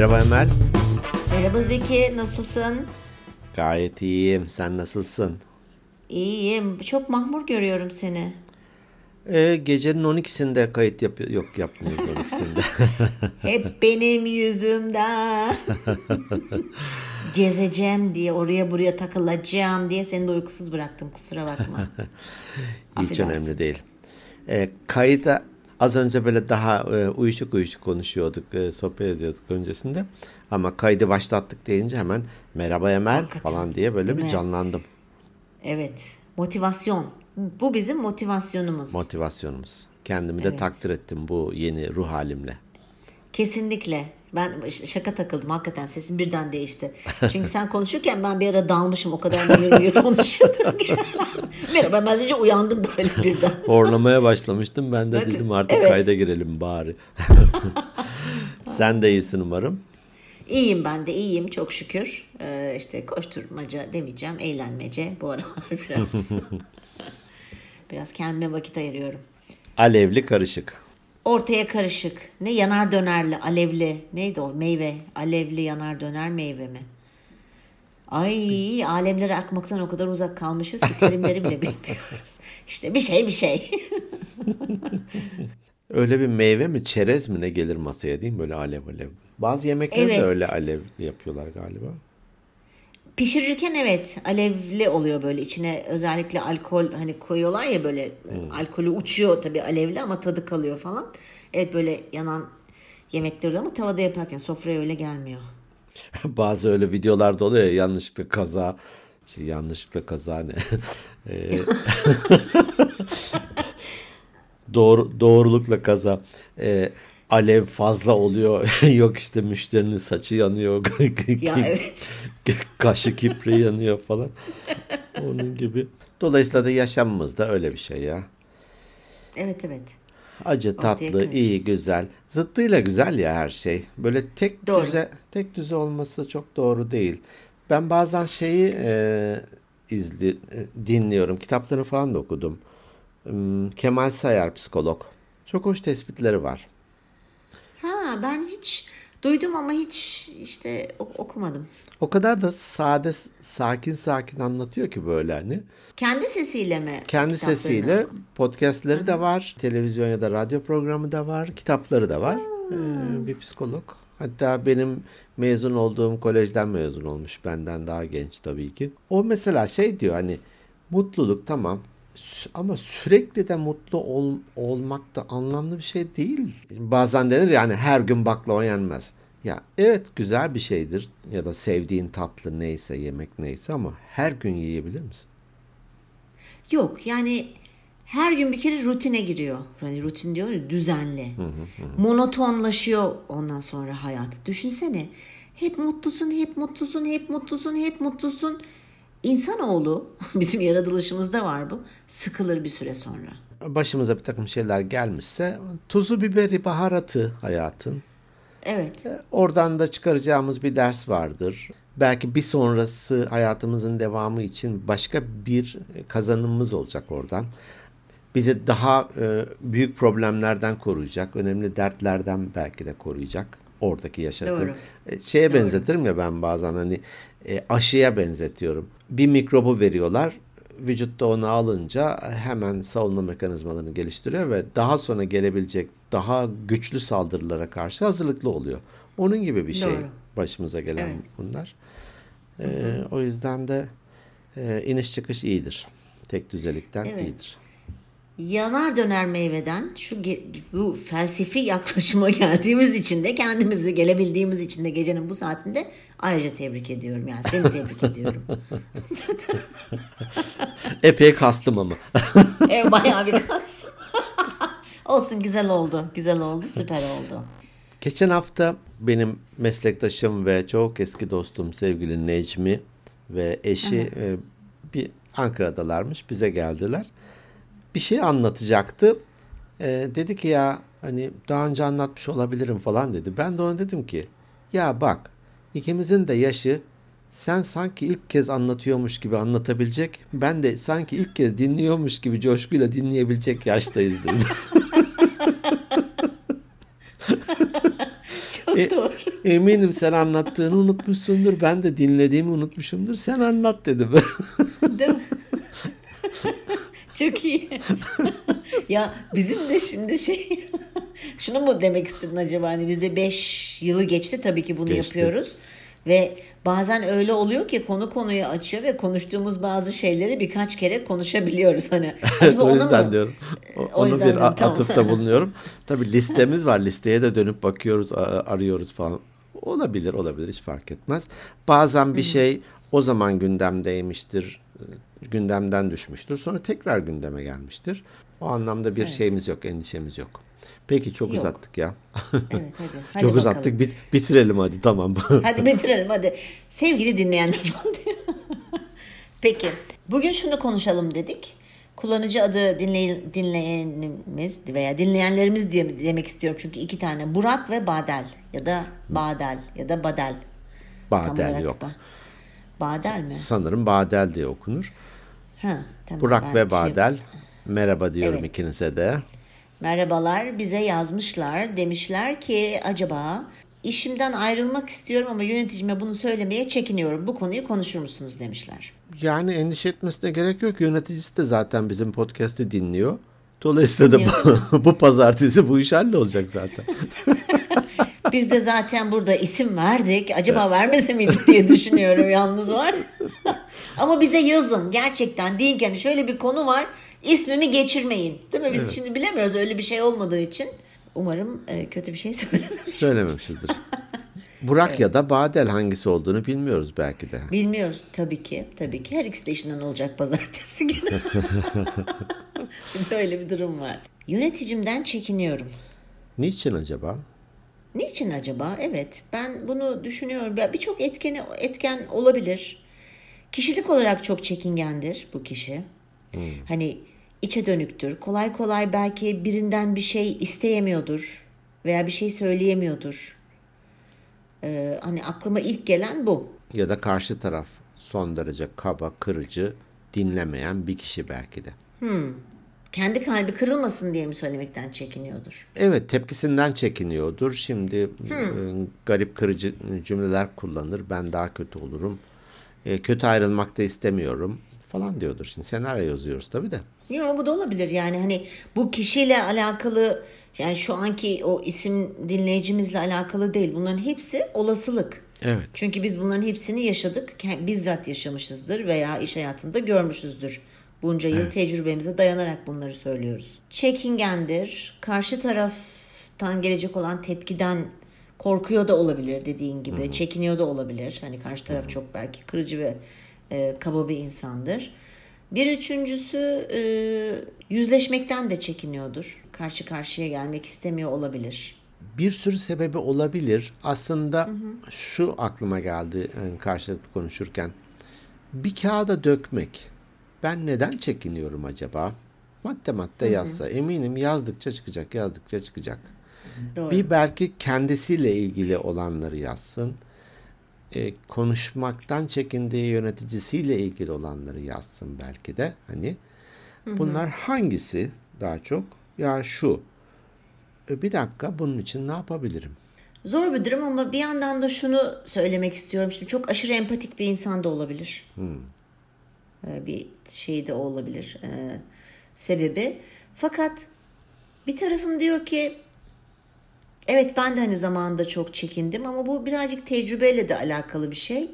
Merhaba Emel. Merhaba Zeki, nasılsın? Gayet iyiyim. Sen nasılsın? İyiyim. Çok mahmur görüyorum seni. Ee, gecenin 12'sinde kayıt yap yok yapmıyoruz 12'sinde. Hep benim yüzümden. Gezeceğim diye, oraya buraya takılacağım diye seni de uykusuz bıraktım. Kusura bakma. Hiç Affedersin. önemli değil. Ee, kayıta az önce böyle daha e, uyuşuk uyuşuk konuşuyorduk, e, sohbet ediyorduk öncesinde. Ama kaydı başlattık deyince hemen merhaba Emel Hakikaten. falan diye böyle Değil bir mi? canlandım. Evet, motivasyon. Bu bizim motivasyonumuz. Motivasyonumuz. Kendimi de Evet. takdir ettim bu yeni ruh halimle. Kesinlikle. Ben şaka takıldım hakikaten sesim birden değişti. Çünkü sen konuşurken ben bir ara dalmışım o kadar mıyır mıyır konuşuyordum ki. Merhaba ben deyince uyandım böyle birden. Horlamaya başlamıştım. Ben de Evet, dedim artık evet. kayda girelim bari. Sen de iyisin umarım. İyiyim ben de iyiyim çok şükür. Ee, işte koşturmaca demeyeceğim eğlenmece bu aralar biraz. biraz kendime vakit ayırıyorum. Alevli karışık. Ortaya karışık. Ne yanar dönerli, alevli. Neydi o meyve? Alevli yanar döner meyve mi? Ay alemlere akmaktan o kadar uzak kalmışız ki terimleri bile bilmiyoruz. İşte bir şey bir şey. Öyle bir meyve mi çerez mi ne gelir masaya değil mi böyle alev alev. Bazı yemekler Evet. de öyle alev yapıyorlar galiba. Pişirirken evet alevli oluyor böyle içine özellikle alkol hani koyuyorlar ya böyle alkolü uçuyor tabii alevli ama tadı kalıyor falan. Evet böyle yanan yemekler oluyor ama tavada yaparken sofraya öyle gelmiyor. Bazı öyle videolarda oluyor ya yanlışlıkla kaza şey yanlışlıkla kaza ne? Ee, Doğru, doğrulukla kaza. Ee, alev fazla oluyor. Yok işte müşterinin saçı yanıyor. Ya evet. Kaşı kipri yanıyor falan. Onun gibi. Dolayısıyla da yaşamımız da öyle bir şey ya. Evet evet. Acı, tatlı, iyi, güzel. Zıttıyla güzel ya her şey. Böyle tek Doğru. düze tek düze olması çok doğru değil. Ben bazen şeyi e, izli e, dinliyorum. Kitaplarını falan da okudum. Hmm, Kemal Sayar psikolog. Çok hoş tespitleri var. Ha ben hiç duydum ama hiç işte ok- okumadım. O kadar da sade, sakin sakin anlatıyor ki böyle hani. Kendi sesiyle mi? Kendi sesiyle podcastleri de var. Televizyon ya da radyo programı da var. Kitapları da var. Ee, bir psikolog. Hatta benim mezun olduğum kolejden mezun olmuş. Benden daha genç tabii ki. O mesela şey diyor hani mutluluk tamam ama sürekli de mutlu ol, olmak da anlamlı bir şey değil. Bazen denir yani her gün baklava yenmez. Ya evet güzel bir şeydir ya da sevdiğin tatlı neyse yemek neyse ama her gün yiyebilir misin? Yok yani her gün bir kere rutine giriyor. Hani rutin diyor ya düzenli. Monotonlaşıyor ondan sonra hayat. Düşünsene hep mutlusun, hep mutlusun, hep mutlusun, hep mutlusun. İnsanoğlu bizim yaratılışımızda var bu. Sıkılır bir süre sonra. başımıza bir takım şeyler gelmişse tuzu biberi baharatı hayatın. Evet. E, Oradan da çıkaracağımız bir ders vardır. Belki bir sonrası hayatımızın devamı için başka bir kazanımımız olacak oradan. Bizi daha e, büyük problemlerden koruyacak, önemli dertlerden belki de koruyacak oradaki yaşadığım. Doğru. E, Şeye Doğru. benzetirim ya ben bazen hani e, aşıya benzetiyorum. Bir mikrobu veriyorlar. Vücutta onu alınca hemen savunma mekanizmalarını geliştiriyor ve daha sonra gelebilecek daha güçlü saldırılara karşı hazırlıklı oluyor. Onun gibi bir şey Doğru. başımıza gelen Evet. bunlar. E, o yüzden de e, iniş çıkış iyidir. Tek düzelikten Evet. iyidir. Yanar döner meyveden şu bu felsefi yaklaşıma geldiğimiz için de kendimizi gelebildiğimiz için de gecenin bu saatinde ayrıca tebrik ediyorum. Yani seni tebrik ediyorum. Epey kastım ama. Ev bayağı bir kastı. Olsun güzel oldu. Güzel oldu. Süper oldu. Geçen hafta benim meslektaşım ve çok eski dostum sevgili Necmi ve eşi e, bir Ankara'dalarmış bize geldiler. Bir şey anlatacaktı. E, dedi ki ya hani daha önce anlatmış olabilirim falan dedi. Ben de ona dedim ki ya bak ikimizin de yaşı sen sanki ilk kez anlatıyormuş gibi anlatabilecek. Ben de sanki ilk kez dinliyormuş gibi coşkuyla dinleyebilecek yaştayız dedim. Çok E- doğru. Eminim sen anlattığını unutmuşsundur. Ben de dinlediğimi unutmuşumdur. Sen anlat dedim. Değil mi? Çok iyi. ya bizim de şimdi şey şunu mu demek istedin acaba hani bizde 5 yılı geçti tabii ki bunu Geçti. yapıyoruz ve bazen öyle oluyor ki konu konuyu açıyor ve konuştuğumuz bazı şeyleri birkaç kere konuşabiliyoruz hani. Acaba o yüzden mı- diyorum. O- O Onu bir tamam. atıfta bulunuyorum. Tabii listemiz var. Listeye de dönüp bakıyoruz, arıyoruz falan. Olabilir, olabilir. Hiç fark etmez. Bazen bir şey o zaman gündemdeymiştir. E, Gündemden düşmüştür. Sonra tekrar gündeme gelmiştir. O anlamda bir şeyimiz yok, endişemiz yok. Peki çok Yok. uzattık ya. Evet hadi. hadi çok bakalım. uzattık. Bit- bitirelim hadi tamam. Hadi bitirelim hadi. Sevgili dinleyenler falan diyor. Peki. Bugün şunu konuşalım dedik. Kullanıcı adı dinley dinleyenimiz veya dinleyenlerimiz diye demek istiyorum. Çünkü iki tane Burak ve Badel ya da Badel ya da Badel. Badel yok. ba- Badel mi? Sanırım Badel diye okunur. Ha, tamam. Burak ve şey- Badel. Merhaba diyorum Evet. ikinize de. Merhabalar bize yazmışlar. Demişler ki acaba işimden ayrılmak istiyorum ama yöneticime bunu söylemeye çekiniyorum. Bu konuyu konuşur musunuz demişler. Yani endişe etmesine gerek yok. Yöneticisi de zaten bizim podcast'i dinliyor. Dolayısıyla da bu, bu pazartesi bu iş hallolacak zaten. Biz de zaten burada isim verdik. Acaba vermese miydik diye düşünüyorum yalnız var. Ama bize yazın gerçekten deyin ki hani şöyle bir konu var. İsmimi geçirmeyin. Değil mi? Biz şimdi bilemiyoruz öyle bir şey olmadığı için. Umarım e, kötü bir şey söylememiş. Söylememişizdir. Burak ya da Badel hangisi olduğunu bilmiyoruz belki de. Bilmiyoruz tabii ki. Tabii ki her ikisi de işinden olacak pazartesi günü. Böyle bir durum var. Yöneticimden çekiniyorum. Niçin acaba? Niçin acaba? Evet, ben bunu düşünüyorum. Birçok etkeni etken olabilir. Kişilik olarak çok çekingendir bu kişi. Hani içe dönüktür. Kolay kolay belki birinden bir şey isteyemiyordur veya bir şey söyleyemiyordur. Ee, hani aklıma ilk gelen bu. Ya da karşı taraf son derece kaba, kırıcı, dinlemeyen bir kişi belki de. Kendi kalbi kırılmasın diye mi söylemekten çekiniyordur? Evet tepkisinden çekiniyordur. Şimdi e, garip kırıcı cümleler kullanır. Ben daha kötü olurum. E, kötü ayrılmak da istemiyorum falan diyordur. Şimdi senaryo yazıyoruz tabii de. Yok bu da olabilir yani hani bu kişiyle alakalı yani şu anki o isim dinleyicimizle alakalı değil. Bunların hepsi olasılık. Evet. Çünkü biz bunların hepsini yaşadık. Bizzat yaşamışızdır veya iş hayatında görmüşüzdür. Bunca yıl tecrübemize dayanarak bunları söylüyoruz. Çekingendir. Karşı taraftan gelecek olan tepkiden korkuyor da olabilir dediğin gibi. Çekiniyor da olabilir. Hani karşı taraf çok belki kırıcı ve e, kaba bir insandır. Bir üçüncüsü e, yüzleşmekten de çekiniyordur. Karşı karşıya gelmek istemiyor olabilir. Bir sürü sebebi olabilir. Aslında şu aklıma geldi yani karşılıklı konuşurken. Bir kağıda dökmek. Ben neden çekiniyorum acaba? Madde madde yazsa. Eminim yazdıkça çıkacak, yazdıkça çıkacak. Doğru. Bir belki kendisiyle ilgili olanları yazsın. E, konuşmaktan çekindiği yöneticisiyle ilgili olanları yazsın belki de. Hani bunlar hangisi daha çok? Ya şu. E, bir dakika bunun için ne yapabilirim? Zor bir durum ama bir yandan da şunu söylemek istiyorum. Şimdi çok aşırı empatik bir insan da olabilir. Ee, Bir şey de olabilir. ee, sebebi. Fakat bir tarafım diyor ki evet ben de hani zamanında çok çekindim ama bu birazcık tecrübeyle de alakalı bir şey.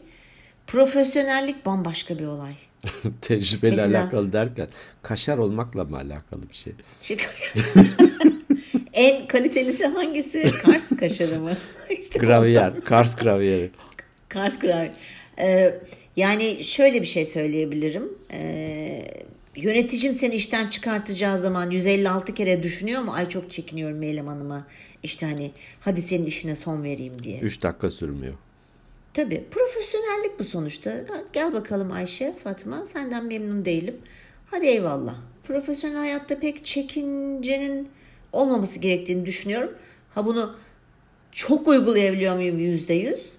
Profesyonellik bambaşka bir olay. Tecrübeyle Mesela- alakalı derken kaşar olmakla mı alakalı bir şey? En kalitelisi hangisi? Kars kaşarı mı? İşte Gravyer, Kars gravyeri. Kars Kral. Ee, yani şöyle bir şey söyleyebilirim. Ee, yöneticin seni işten çıkartacağı zaman 156 kere düşünüyor mu? Ay çok çekiniyorum Meylem Hanım'a. İşte hani hadi senin işine son vereyim diye. 3 dakika sürmüyor. Tabii profesyonellik bu sonuçta. Gel bakalım Ayşe, Fatma senden memnun değilim. Hadi eyvallah. Profesyonel hayatta pek çekincenin olmaması gerektiğini düşünüyorum. Ha bunu çok uygulayabiliyor muyum yüzde yüz?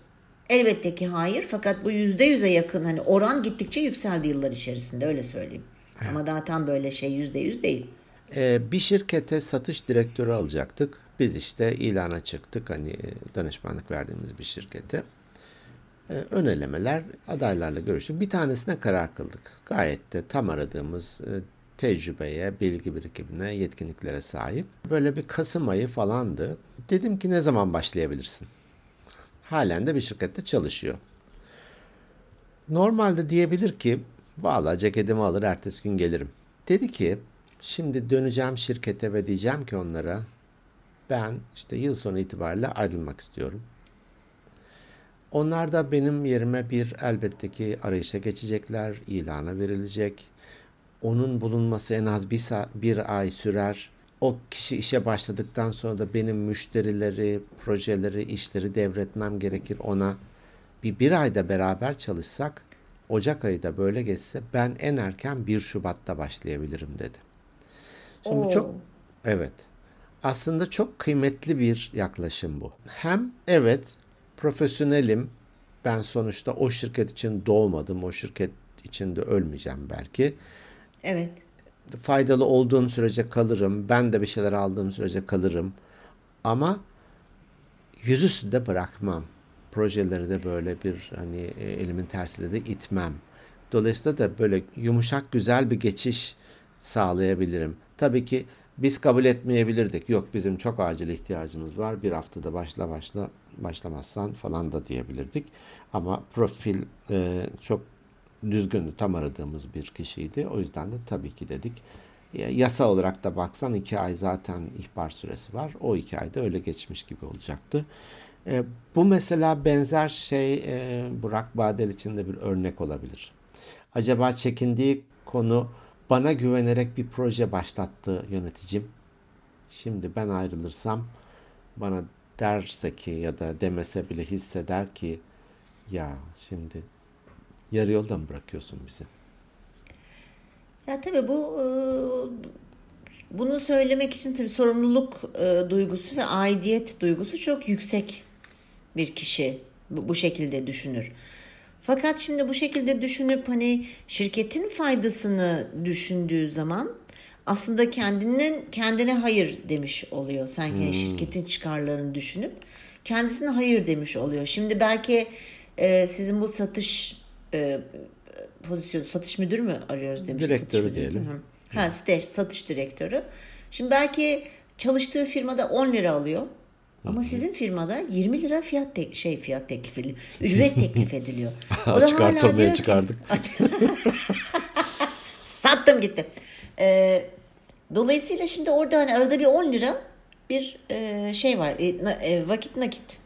Elbette ki hayır. Fakat bu yüzde yüze yakın hani oran gittikçe yükseldi yıllar içerisinde öyle söyleyeyim. Ama daha tam böyle şey yüzde yüz değil. Ee, bir şirkete satış direktörü alacaktık. Biz işte ilana çıktık hani danışmanlık verdiğimiz bir şirkete. Ee, önelemeler adaylarla görüştük. Bir tanesine karar kıldık. Gayet de tam aradığımız e, tecrübeye, bilgi birikimine, yetkinliklere sahip. Böyle bir Kasım ayı falandı. Dedim ki ne zaman başlayabilirsin? Halen de bir şirkette çalışıyor. Normalde diyebilir ki valla ceketimi alır ertesi gün gelirim. Dedi ki şimdi döneceğim şirkete ve diyeceğim ki onlara ben işte yıl sonu itibariyle ayrılmak istiyorum. Onlar da benim yerime bir elbette ki arayışa geçecekler, ilana verilecek. Onun bulunması en az bir, bir ay sürer. O kişi işe başladıktan sonra da benim müşterileri, projeleri, işleri devretmem gerekir ona. Bir bir ayda beraber çalışsak, Ocak ayı da böyle geçse ben en erken 1 Şubat'ta başlayabilirim dedi. Şimdi Oo. çok evet. Aslında çok kıymetli bir yaklaşım bu. Hem evet profesyonelim. Ben sonuçta o şirket için doğmadım. O şirket içinde ölmeyeceğim belki. Evet. Faydalı olduğum sürece kalırım. Ben de bir şeyler aldığım sürece kalırım. Ama yüzüstü de bırakmam. Projeleri de böyle bir hani e, elimin tersiyle de itmem. Dolayısıyla da böyle yumuşak güzel bir geçiş sağlayabilirim. Tabii ki biz kabul etmeyebilirdik. Yok bizim çok acil ihtiyacımız var. Bir haftada başla başla başlamazsan falan da diyebilirdik. Ama profil e, çok düzgündü. Tam aradığımız bir kişiydi. O yüzden de tabii ki dedik. Yasa olarak da baksan iki ay zaten ihbar süresi var. O iki ayda öyle geçmiş gibi olacaktı. E, bu mesela benzer şey e, Burak Badel için de bir örnek olabilir. Acaba çekindiği konu bana güvenerek bir proje başlattı yöneticim. Şimdi ben ayrılırsam bana derse ki ya da demese bile hisseder ki ya şimdi yarı yolda mı bırakıyorsun bizi? Ya tabii bu e, bunu söylemek için tabii sorumluluk e, duygusu ve aidiyet duygusu çok yüksek bir kişi bu şekilde düşünür. Fakat şimdi bu şekilde düşünüp hani şirketin faydasını düşündüğü zaman aslında kendinin kendine hayır demiş oluyor. Sanki hmm. şirketin çıkarlarını düşünüp kendisine hayır demiş oluyor. Şimdi belki e, sizin bu satış e, pozisyon satış müdürü mü arıyoruz demiş. Direktörü diyelim. Hı. Ha, staj, satış direktörü. Şimdi belki çalıştığı firmada 10 lira alıyor. Ama sizin firmada 20 lira fiyat tek şey fiyat teklif ediliyor. Ücret teklif ediliyor. O da hala diyor çıkardık. Sattım gitti. Ee, dolayısıyla şimdi orada hani arada bir 10 lira bir e, şey var. E, na, e, vakit nakit.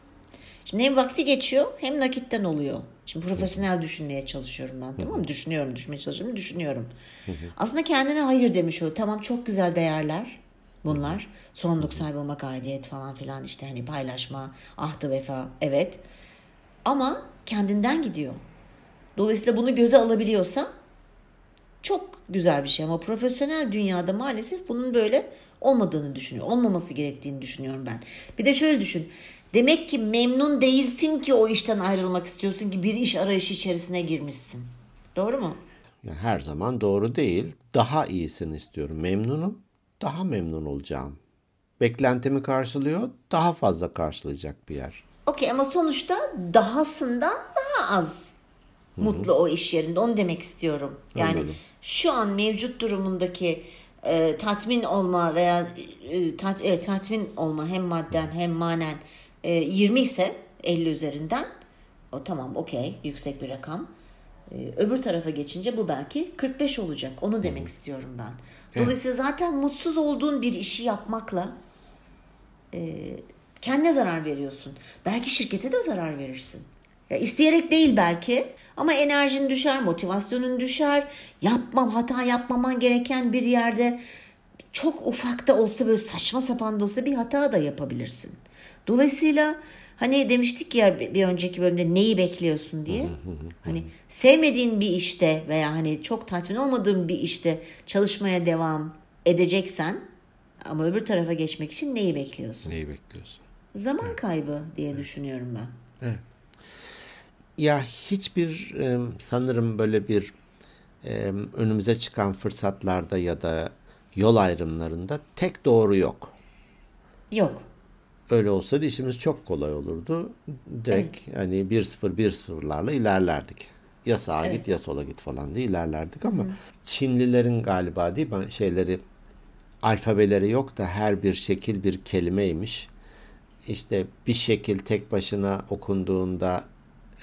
Şimdi hem vakti geçiyor hem nakitten oluyor. Şimdi profesyonel düşünmeye çalışıyorum ben tamam mı? Düşünüyorum, düşünmeye çalışıyorum, düşünüyorum. Aslında kendine hayır demiş o. Tamam çok güzel değerler bunlar. Sorumluluk sahibi olmak, aidiyet falan filan işte hani paylaşma, ahtı vefa evet. Ama kendinden gidiyor. Dolayısıyla bunu göze alabiliyorsa çok güzel bir şey ama profesyonel dünyada maalesef bunun böyle olmadığını düşünüyor. Olmaması gerektiğini düşünüyorum ben. Bir de şöyle düşün. Demek ki memnun değilsin ki o işten ayrılmak istiyorsun ki bir iş arayışı içerisine girmişsin. Doğru mu? Yani her zaman doğru değil. Daha iyisini istiyorum. Memnunum daha memnun olacağım. Beklentimi karşılıyor, daha fazla karşılayacak bir yer. Okey ama sonuçta dahasından daha az Hı-hı. mutlu o iş yerinde. Onu demek istiyorum. Yani Anladım. şu an mevcut durumundaki e, tatmin olma veya e, tat, e, tatmin olma hem madden hem manen e, 20 ise 50 üzerinden o tamam okey yüksek bir rakam. E, öbür tarafa geçince bu belki 45 olacak. Onu demek Hı-hı. istiyorum ben. Dolayısıyla zaten mutsuz olduğun bir işi yapmakla e, kendine zarar veriyorsun. Belki şirkete de zarar verirsin. Ya isteyerek değil belki ama enerjin düşer, motivasyonun düşer. Yapmam, hata yapmaman gereken bir yerde çok ufak da olsa böyle saçma sapan da olsa bir hata da yapabilirsin. Dolayısıyla Hani demiştik ya bir önceki bölümde neyi bekliyorsun diye. hani sevmediğin bir işte veya hani çok tatmin olmadığın bir işte çalışmaya devam edeceksen ama öbür tarafa geçmek için neyi bekliyorsun? Neyi bekliyorsun? Zaman evet. kaybı diye evet. düşünüyorum ben. Evet. Ya hiçbir sanırım böyle bir önümüze çıkan fırsatlarda ya da yol ayrımlarında tek doğru yok. Yok. Öyle olsaydı işimiz çok kolay olurdu. Direkt hani 1-0 1-0'larla ilerlerdik. Ya sağa Evet. git ya sola git falan diye ilerlerdik ama Çinlilerin galiba değil mi şeyleri alfabeleri yok da her bir şekil bir kelimeymiş. İşte bir şekil tek başına okunduğunda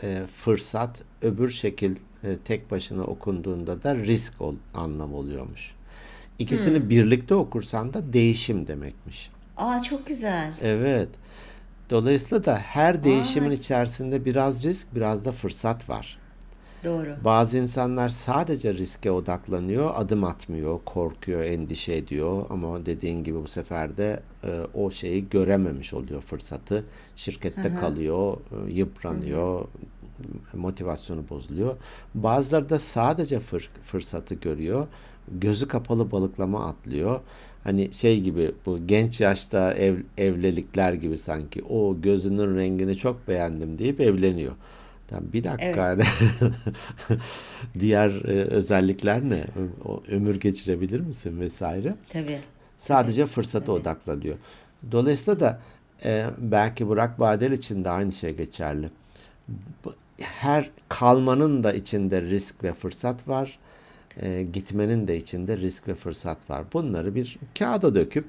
e, fırsat, öbür şekil e, tek başına okunduğunda da risk ol, anlam oluyormuş. İkisini birlikte okursan da değişim demekmiş. Aa çok güzel. Evet. Dolayısıyla da her değişimin içerisinde biraz risk, biraz da fırsat var. Doğru. Bazı insanlar sadece riske odaklanıyor, adım atmıyor, korkuyor, endişe ediyor ama dediğin gibi bu sefer de e, o şeyi görememiş oluyor fırsatı. Şirkette kalıyor, e, yıpranıyor, motivasyonu bozuluyor. Bazıları da sadece fır- fırsatı görüyor, gözü kapalı balıklama atlıyor. Hani şey gibi bu genç yaşta ev, evlilikler gibi sanki o gözünün rengini çok beğendim deyip evleniyor. Tamam, bir dakika yani. Diğer e, özellikler ne? O, ömür geçirebilir misin vesaire? Tabii. Sadece fırsata odaklanıyor. Dolayısıyla da e, belki Burak Badel için de aynı şey geçerli. Her kalmanın da içinde risk ve fırsat var. E, gitmenin de içinde risk ve fırsat var. Bunları bir kağıda döküp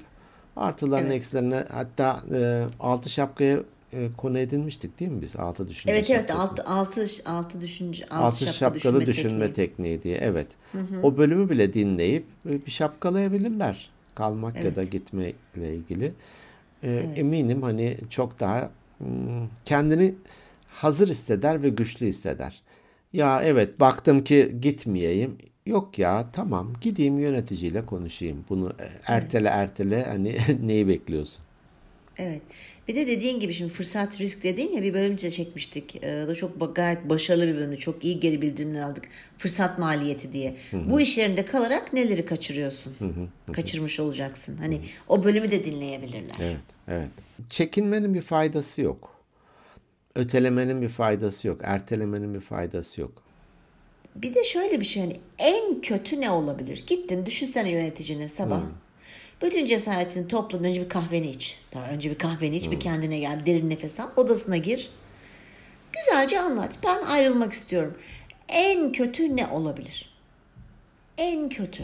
artılarını Evet. eksilerini hatta e, altı şapkaya e, konu edinmiştik değil mi biz? Altı düşünce Evet evet altı, altı, altı düşünce altı, Altı şapka şapkalı düşünme, düşünme, tekniği. tekniği diye evet. O bölümü bile dinleyip e, bir şapkalayabilirler. Kalmak ya da Evet. gitmeyle ilgili. E, Eminim hani çok daha mm, kendini hazır hisseder ve güçlü hisseder. Ya evet baktım ki gitmeyeyim. Yok ya tamam gideyim yöneticiyle konuşayım. Bunu e, ertele ertele hani neyi bekliyorsun? Evet. Bir de dediğin gibi şimdi fırsat risk dediğin ya bir bölümce çekmiştik. Ee, da çok gayet başarılı bir bölümdü. Çok iyi geri bildirimler aldık. Fırsat maliyeti diye. Bu iş yerinde kalarak neleri kaçırıyorsun? Kaçırmış olacaksın. Hani o bölümü de dinleyebilirler. Evet, evet. Çekinmenin bir faydası yok. Ötelemenin bir faydası yok. Ertelemenin bir faydası yok. Bir de şöyle bir şey hani en kötü ne olabilir? Gittin düşünsene yöneticine sabah. Bütün cesaretini topladın önce bir kahveni iç. Tamam, önce bir kahveni iç bir kendine gel derin nefes al odasına gir. Güzelce anlat ben ayrılmak istiyorum. En kötü ne olabilir? En kötü.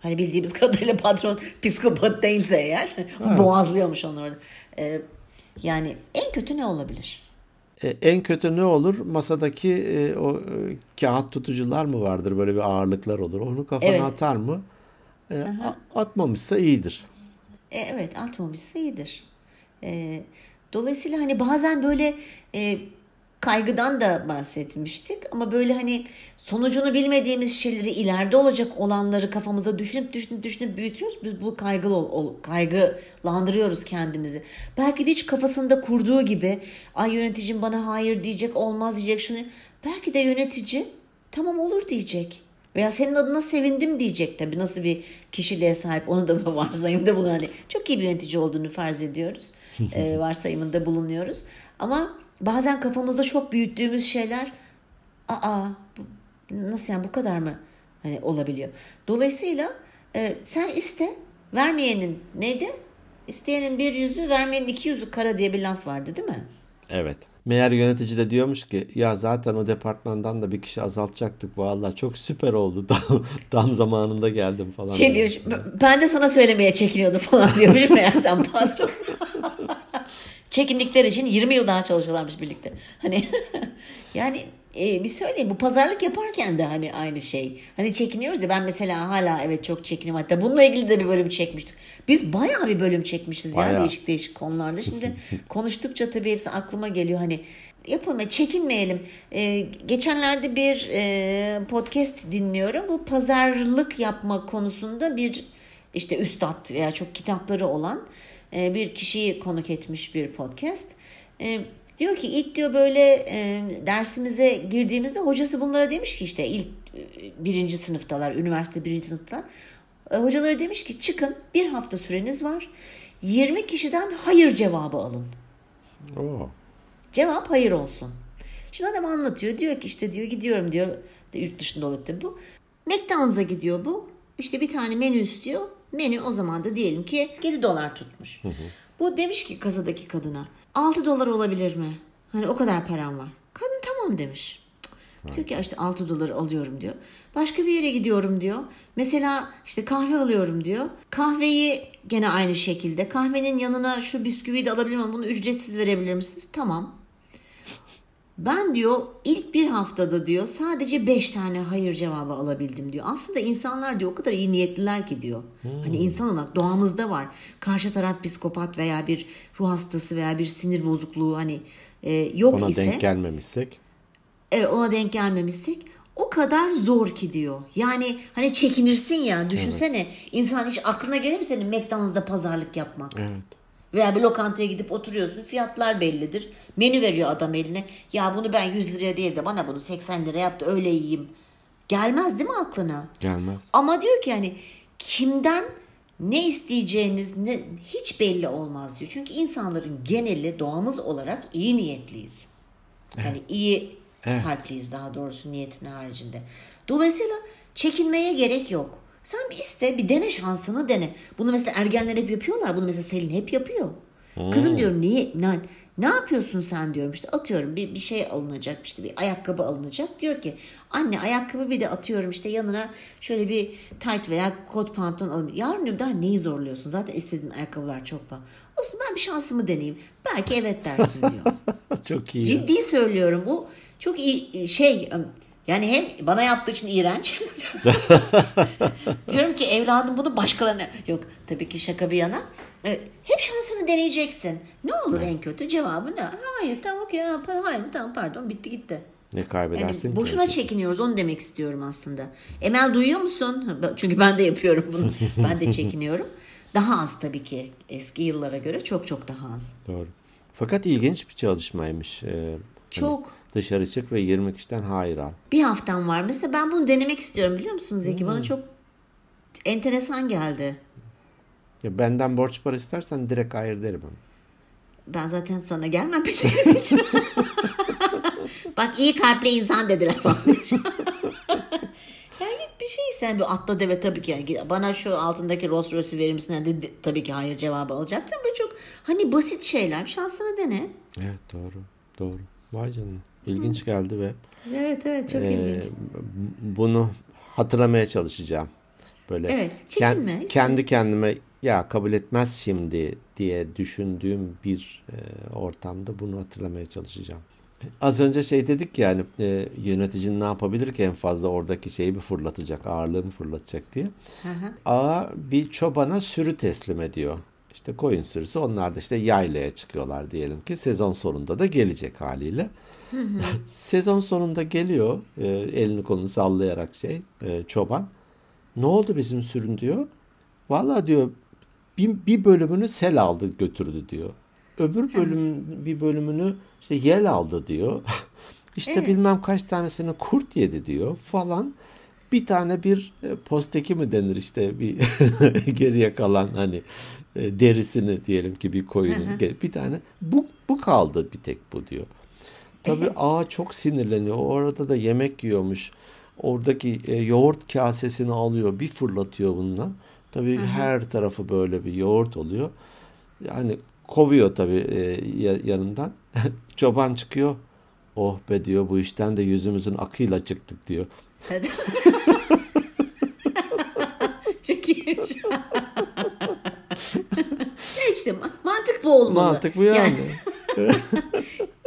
Hani bildiğimiz kadarıyla patron psikopat değilse eğer boğazlıyormuş onu orada. Ee, yani en kötü ne olabilir? E, en kötü ne olur? Masadaki e, o e, kağıt tutucular mı vardır? Böyle bir ağırlıklar olur. Onu kafana Evet. atar mı? E, atmamışsa iyidir. E, evet atmamışsa iyidir. E, dolayısıyla hani bazen böyle e, kaygıdan da bahsetmiştik ama böyle hani sonucunu bilmediğimiz şeyleri ileride olacak olanları kafamıza düşünüp düşünüp düşünüp büyütüyoruz. Biz bu kaygılı ol, kaygılandırıyoruz kendimizi. Belki de hiç kafasında kurduğu gibi ay yöneticim bana hayır diyecek olmaz diyecek şunu. Belki de yönetici tamam olur diyecek. Veya senin adına sevindim diyecek tabii nasıl bir kişiliğe sahip onu da varsayımda bunu hani çok iyi bir yönetici olduğunu farz ediyoruz. Ee, varsayımında bulunuyoruz. Ama bazen kafamızda çok büyüttüğümüz şeyler aa nasıl yani bu kadar mı hani olabiliyor. Dolayısıyla e, sen iste vermeyenin neydi? İsteyenin bir yüzü vermeyenin iki yüzü kara diye bir laf vardı değil mi? Evet. Meğer yönetici de diyormuş ki ya zaten o departmandan da bir kişi azaltacaktık. Vallahi çok süper oldu. Tam, tam zamanında geldim falan. Şey diyor, ben de sana söylemeye çekiniyordum falan diyormuş meğersem patron. Çekindikleri için 20 yıl daha çalışıyorlarmış birlikte. Hani yani e, bir söyleyeyim bu pazarlık yaparken de hani aynı şey. Hani çekiniyoruz ya ben mesela hala evet çok çekiniyorum. Hatta bununla ilgili de bir bölüm çekmiştik. Biz bayağı bir bölüm çekmişiz ya Bayağı. değişik değişik konularda. Şimdi konuştukça tabii hepsi aklıma geliyor. Hani yapalım çekinmeyelim. Ee, geçenlerde bir e, podcast dinliyorum. Bu pazarlık yapma konusunda bir işte üstad veya çok kitapları olan e, bir kişiyi konuk etmiş bir podcast. E, diyor ki ilk diyor böyle e, dersimize girdiğimizde hocası bunlara demiş ki işte ilk e, birinci sınıftalar, üniversite birinci sınıftalar. E, hocaları demiş ki çıkın bir hafta süreniz var. 20 kişiden hayır cevabı alın. Oo. Cevap hayır olsun. Şimdi adam anlatıyor. Diyor ki işte diyor gidiyorum diyor. Yurt dışında olup tabii bu. McDonald's'a gidiyor bu. İşte bir tane menü istiyor. Menü o zaman da diyelim ki 7 dolar tutmuş. Bu demiş ki kasadaki kadına 6 dolar olabilir mi? Hani o kadar param var. Kadın tamam demiş. Cık. Diyor ki işte 6 dolar alıyorum diyor. Başka bir yere gidiyorum diyor. Mesela işte kahve alıyorum diyor. Kahveyi gene aynı şekilde. Kahvenin yanına şu bisküviyi de alabilir miyim? Bunu ücretsiz verebilir misiniz? Tamam. Ben diyor ilk bir haftada diyor sadece beş tane hayır cevabı alabildim diyor. Aslında insanlar diyor o kadar iyi niyetliler ki diyor. Hani insan olarak doğamızda var. Karşı taraf psikopat veya bir ruh hastası veya bir sinir bozukluğu hani e, yok Ona ise denk gelmemişsek. evet, ona denk gelmemişsek o kadar zor ki diyor. Yani hani çekinirsin ya düşünsene insan hiç aklına gelir mi senin McDonald's'da pazarlık yapmak? Evet. Veya bir lokantaya gidip oturuyorsun fiyatlar bellidir. Menü veriyor adam eline. Ya bunu ben 100 liraya değil de bana bunu 80 lira yaptı öyle yiyeyim. Gelmez değil mi aklına? Gelmez. Ama diyor ki hani kimden ne isteyeceğiniz ne, hiç belli olmaz diyor. Çünkü insanların geneli doğamız olarak iyi niyetliyiz. Yani iyi Evet. kalpliyiz daha doğrusu niyetin haricinde. Dolayısıyla çekinmeye gerek yok. Sen bir iste, bir dene şansını dene. Bunu mesela ergenler hep yapıyorlar. Bunu mesela Selin hep yapıyor. Kızım diyorum niye, ne, ne yapıyorsun sen diyorum işte atıyorum bir, bir şey alınacak işte bir ayakkabı alınacak. Diyor ki anne ayakkabı bir de atıyorum işte yanına şöyle bir tight veya kot pantolon alayım. Yavrum diyorum daha neyi zorluyorsun zaten istediğin ayakkabılar çok pahalı. Olsun ben bir şansımı deneyeyim. Belki evet dersin diyor. Çok iyi. ya. Ciddi söylüyorum bu çok iyi şey yani hem bana yaptığı için iğrenç. Diyorum ki evladım bunu başkalarına yok tabii ki şaka bir yana. E, Hep şansını deneyeceksin. Ne olur en kötü cevabı ne? Hayır tamam okey hayır tamam pardon bitti gitti. Ne Yani kaybedersin ki? boşuna çekiniyoruz onu demek istiyorum aslında. Emel duyuyor musun? Çünkü ben de yapıyorum bunu. ben de çekiniyorum. Daha az tabii ki eski yıllara göre çok çok daha az. Doğru. Fakat ilginç bir çalışmaymış. Ee, hani Çok. Dışarı çık ve 20 kişiden hayır al. Bir haftam var. Mesela ben bunu denemek istiyorum biliyor musunuz Zeki? Bana çok enteresan geldi. Ya benden borç para istersen direkt hayır derim. Ben zaten sana gelmem bildiğim için. Bak iyi kalpli insan dediler falan. ya git bir şey isten bir atla deve tabii ki. Yani bana şu altındaki Rolls Royce'u verir misin? Yani de- tabii ki hayır cevabı alacaktım. Böyle çok hani basit şeyler. Şansını dene. Evet doğru. Doğru. Vay canına. İlginç geldi ve Evet evet çok e, ilginç. bunu hatırlamaya çalışacağım. Böyle Evet, çekinme. kendi kendime ya kabul etmez şimdi diye düşündüğüm bir e, ortamda bunu hatırlamaya çalışacağım. Az önce şey dedik yani e, yöneticinin ne yapabilir ki en fazla oradaki şeyi bir fırlatacak, ağırlığı mı fırlatacak diye. Hı hı. Ağa bir çobana sürü teslim ediyor. İşte koyun sürüsü onlar da işte yaylaya çıkıyorlar diyelim ki sezon sonunda da gelecek haliyle. sezon sonunda geliyor e, elini kolunu sallayarak şey e, çoban. Ne oldu bizim sürün diyor. Vallahi diyor bir, bir bölümünü sel aldı götürdü diyor. Öbür bölüm bir bölümünü işte yel aldı diyor. işte Evet. bilmem kaç tanesini kurt yedi diyor falan. Bir tane bir e, posteki mi denir işte bir geriye kalan hani e, derisini diyelim ki bir koyunun bir tane bu bu kaldı bir tek bu diyor. Tabii ağa çok sinirleniyor. O arada da yemek yiyormuş. Oradaki e, yoğurt kasesini alıyor, bir fırlatıyor bununla. Tabii her tarafı böyle bir yoğurt oluyor. Yani kovuyor tabii e, ya- yanından. Çoban çıkıyor. Oh be diyor bu işten de yüzümüzün akıyla çıktık diyor. Çok iyiymiş. ya işte ma- mantık bu olmalı. Mantık bu yani.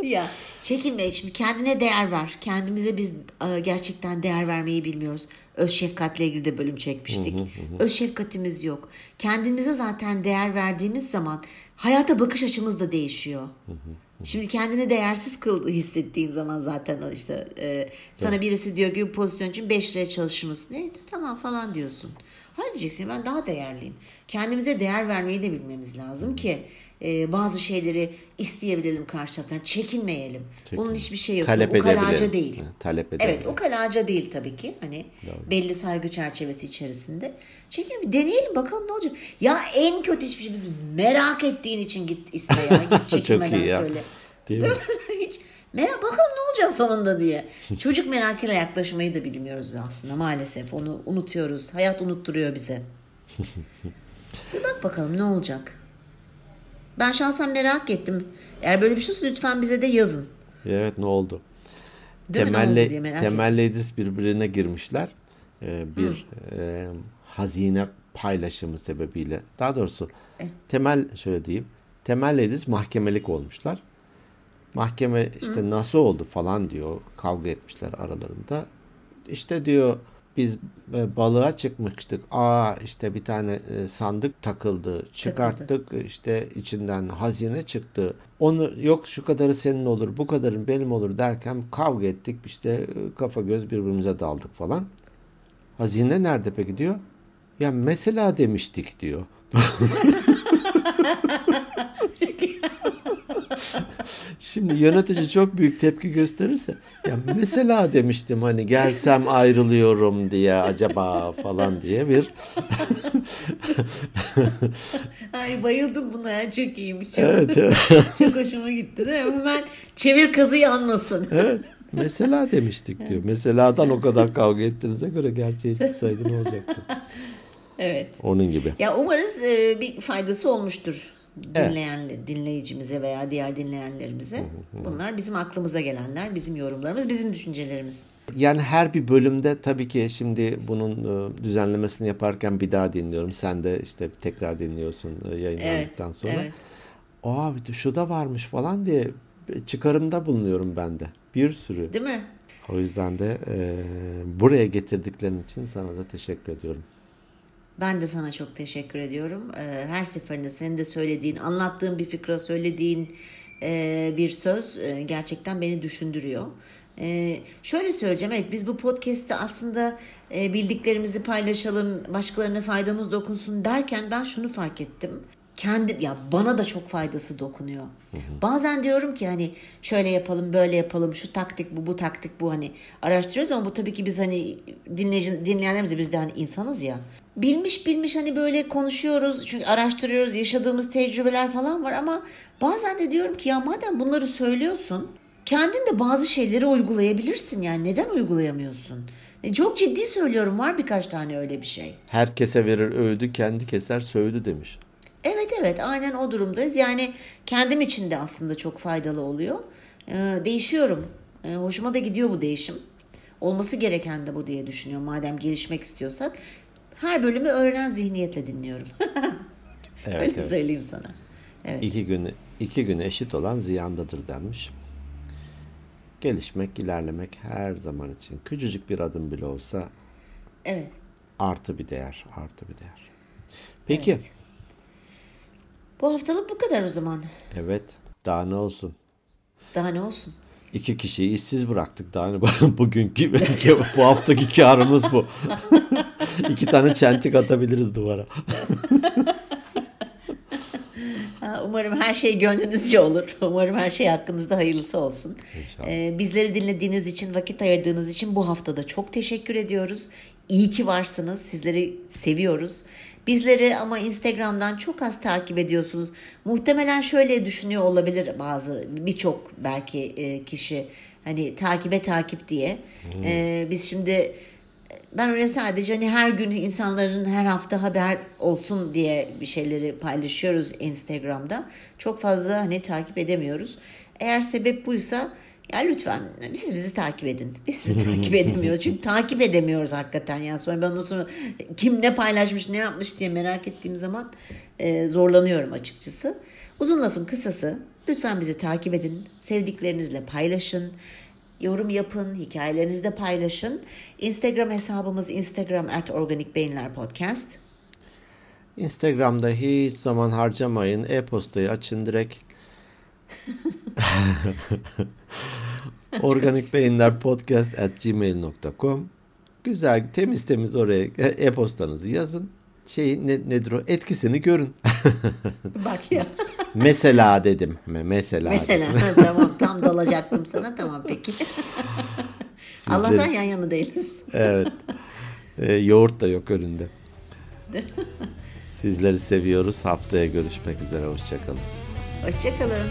Ya çekinme şimdi kendine değer ver. Kendimize biz e, gerçekten değer vermeyi bilmiyoruz. Öz şefkatle ilgili de bölüm çekmiştik. Öz şefkatimiz yok. Kendimize zaten değer verdiğimiz zaman hayata bakış açımız da değişiyor. Şimdi kendini değersiz kıl hissettiğin zaman zaten işte e, sana birisi diyor ki bu pozisyon için 5 liraya çalışır mısın? E, tamam falan diyorsun. Hayır diyeceksin ben daha değerliyim. Kendimize değer vermeyi de bilmemiz lazım ki e, bazı şeyleri isteyebilelim karşı taraftan. Çekinmeyelim. Bunun hiçbir şey yok. Talep ukalaca değil. Ha, Talep edelim. Evet ukalaca değil tabii ki. Hani belli saygı çerçevesi içerisinde. Çekin deneyelim bakalım ne olacak. Ya en kötü hiçbir şey biz merak ettiğin için git iste ya. Git çekinmeden iyi ya. söyle. Değil mi? Hiç merak bakalım ne olacak sonunda diye. Çocuk merakıyla yaklaşmayı da bilmiyoruz aslında maalesef. Onu unutuyoruz. Hayat unutturuyor bize. Bir bak bakalım ne olacak. Ben şahsen merak ettim. Eğer böyle bir şey olsa lütfen bize de yazın. Evet ne oldu? Değil mi? Ne oldu Temelle, merak Temelle İdris birbirine girmişler. Ee, bir e, hazine paylaşımı sebebiyle. Daha doğrusu Eh. Temel şöyle diyeyim. Temel İdris mahkemelik olmuşlar. Mahkeme işte nasıl oldu falan diyor. Kavga etmişler aralarında. İşte diyor biz e, balığa çıkmıştık. Aa işte bir tane e, sandık takıldı. Çıkarttık işte içinden hazine çıktı. Onu yok şu kadarı senin olur, bu kadarın benim olur derken kavga ettik. İşte e, kafa göz birbirimize daldık falan. Hazine nerede peki diyor. Ya mesela demiştik diyor. Şimdi yönetici çok büyük tepki gösterirse ya mesela demiştim hani gelsem ayrılıyorum diye acaba falan diye bir Ay bayıldım buna ya çok iyiymiş. Çok, evet, evet, çok hoşuma gitti değil mi? Hemen çevir kazı yanmasın. evet. mesela demiştik diyor. Meseladan o kadar kavga ettiğinize göre gerçeği çıksaydı ne olacaktı? Evet. Onun gibi. Ya umarız e, bir faydası olmuştur Evet. dinleyen dinleyicimize veya diğer dinleyenlerimize. Bunlar bizim aklımıza gelenler, bizim yorumlarımız, bizim düşüncelerimiz. Yani her bir bölümde tabii ki şimdi bunun e, düzenlemesini yaparken bir daha dinliyorum. Sen de işte tekrar dinliyorsun e, yayınlandıktan sonra. evet. Aa şu da varmış falan diye çıkarımda bulunuyorum ben de. Bir sürü. Değil mi? O yüzden de e, buraya getirdiklerin için sana da teşekkür ediyorum. Ben de sana çok teşekkür ediyorum. Ee, Her seferinde senin de söylediğin, anlattığın bir fikra söylediğin e, bir söz e, gerçekten beni düşündürüyor. Ee, Şöyle söyleyeceğim, evet biz bu podcast'te aslında e, bildiklerimizi paylaşalım, başkalarına faydamız dokunsun derken ben şunu fark ettim. Kendim ya bana da çok faydası dokunuyor. Bazen diyorum ki hani şöyle yapalım, böyle yapalım, şu taktik bu, bu taktik bu hani araştırıyoruz ama bu tabii ki biz hani dinleyici dinleyenlerimiz de biz de hani insanız ya. Bilmiş bilmiş hani böyle konuşuyoruz çünkü araştırıyoruz, yaşadığımız tecrübeler falan var ama bazen de diyorum ki ya madem bunları söylüyorsun, kendin de bazı şeyleri uygulayabilirsin yani neden uygulayamıyorsun? E, Çok ciddi söylüyorum var birkaç tane öyle bir şey. Herkese verir öğüdü, kendi keser söğüdü demiş. Evet evet aynen o durumdayız. Yani kendim için de aslında çok faydalı oluyor. Ee, değişiyorum. Ee, hoşuma da gidiyor bu değişim. Olması gereken de bu diye düşünüyorum. Madem gelişmek istiyorsak. Her bölümü öğrenen zihniyetle dinliyorum. Evet, Öyle evet. söyleyeyim sana. Evet. İki gün, iki gün eşit olan ziyandadır denmiş. Gelişmek, ilerlemek her zaman için küçücük bir adım bile olsa Evet. artı bir değer, artı bir değer. Peki, Evet. Bu haftalık bu kadar o zaman. evet, daha ne olsun? Daha ne olsun? İki kişiyi işsiz bıraktık daha ne bugünkü bu haftaki karımız bu. İki tane çentik atabiliriz duvara. Umarım her şey gönlünüzce olur. Umarım her şey hakkınızda hayırlısı olsun. İnşallah. Ee, bizleri dinlediğiniz için, vakit ayırdığınız için bu haftada çok teşekkür ediyoruz. İyi ki varsınız. Sizleri seviyoruz. Bizleri ama Instagram'dan çok az takip ediyorsunuz. Muhtemelen şöyle düşünüyor olabilir bazı birçok belki e, kişi hani takibe takip diye. Ee, biz şimdi ben öyle sadece hani her gün insanların her hafta haber olsun diye bir şeyleri paylaşıyoruz Instagram'da. Çok fazla hani takip edemiyoruz. Eğer sebep buysa ya lütfen siz bizi takip edin. Biz sizi takip edemiyoruz. Çünkü takip edemiyoruz hakikaten. Yani sonra ben ondan sonra kim ne paylaşmış ne yapmış diye merak ettiğim zaman e, zorlanıyorum açıkçası. Uzun lafın kısası lütfen bizi takip edin. Sevdiklerinizle paylaşın. Yorum yapın, hikayelerinizi de paylaşın. Instagram hesabımız Instagram at Organik Beyinler Podcast. Instagram'da hiç zaman harcamayın. E-postayı açın direkt. Organik Beyinler Podcast at gmail.com Güzel, temiz temiz oraya e-postanızı yazın. Şey ne, nedir o? Etkisini görün. Bak ya. Mesela dedim. Me- Mesela. Mesela dedim. ha, tamam tam dalacaktım sana tamam peki. Allah'tan yan yana değiliz. Evet. Ee, yoğurt da yok önünde. Sizleri seviyoruz. Haftaya görüşmek üzere. Hoşçakalın. Hoşçakalın.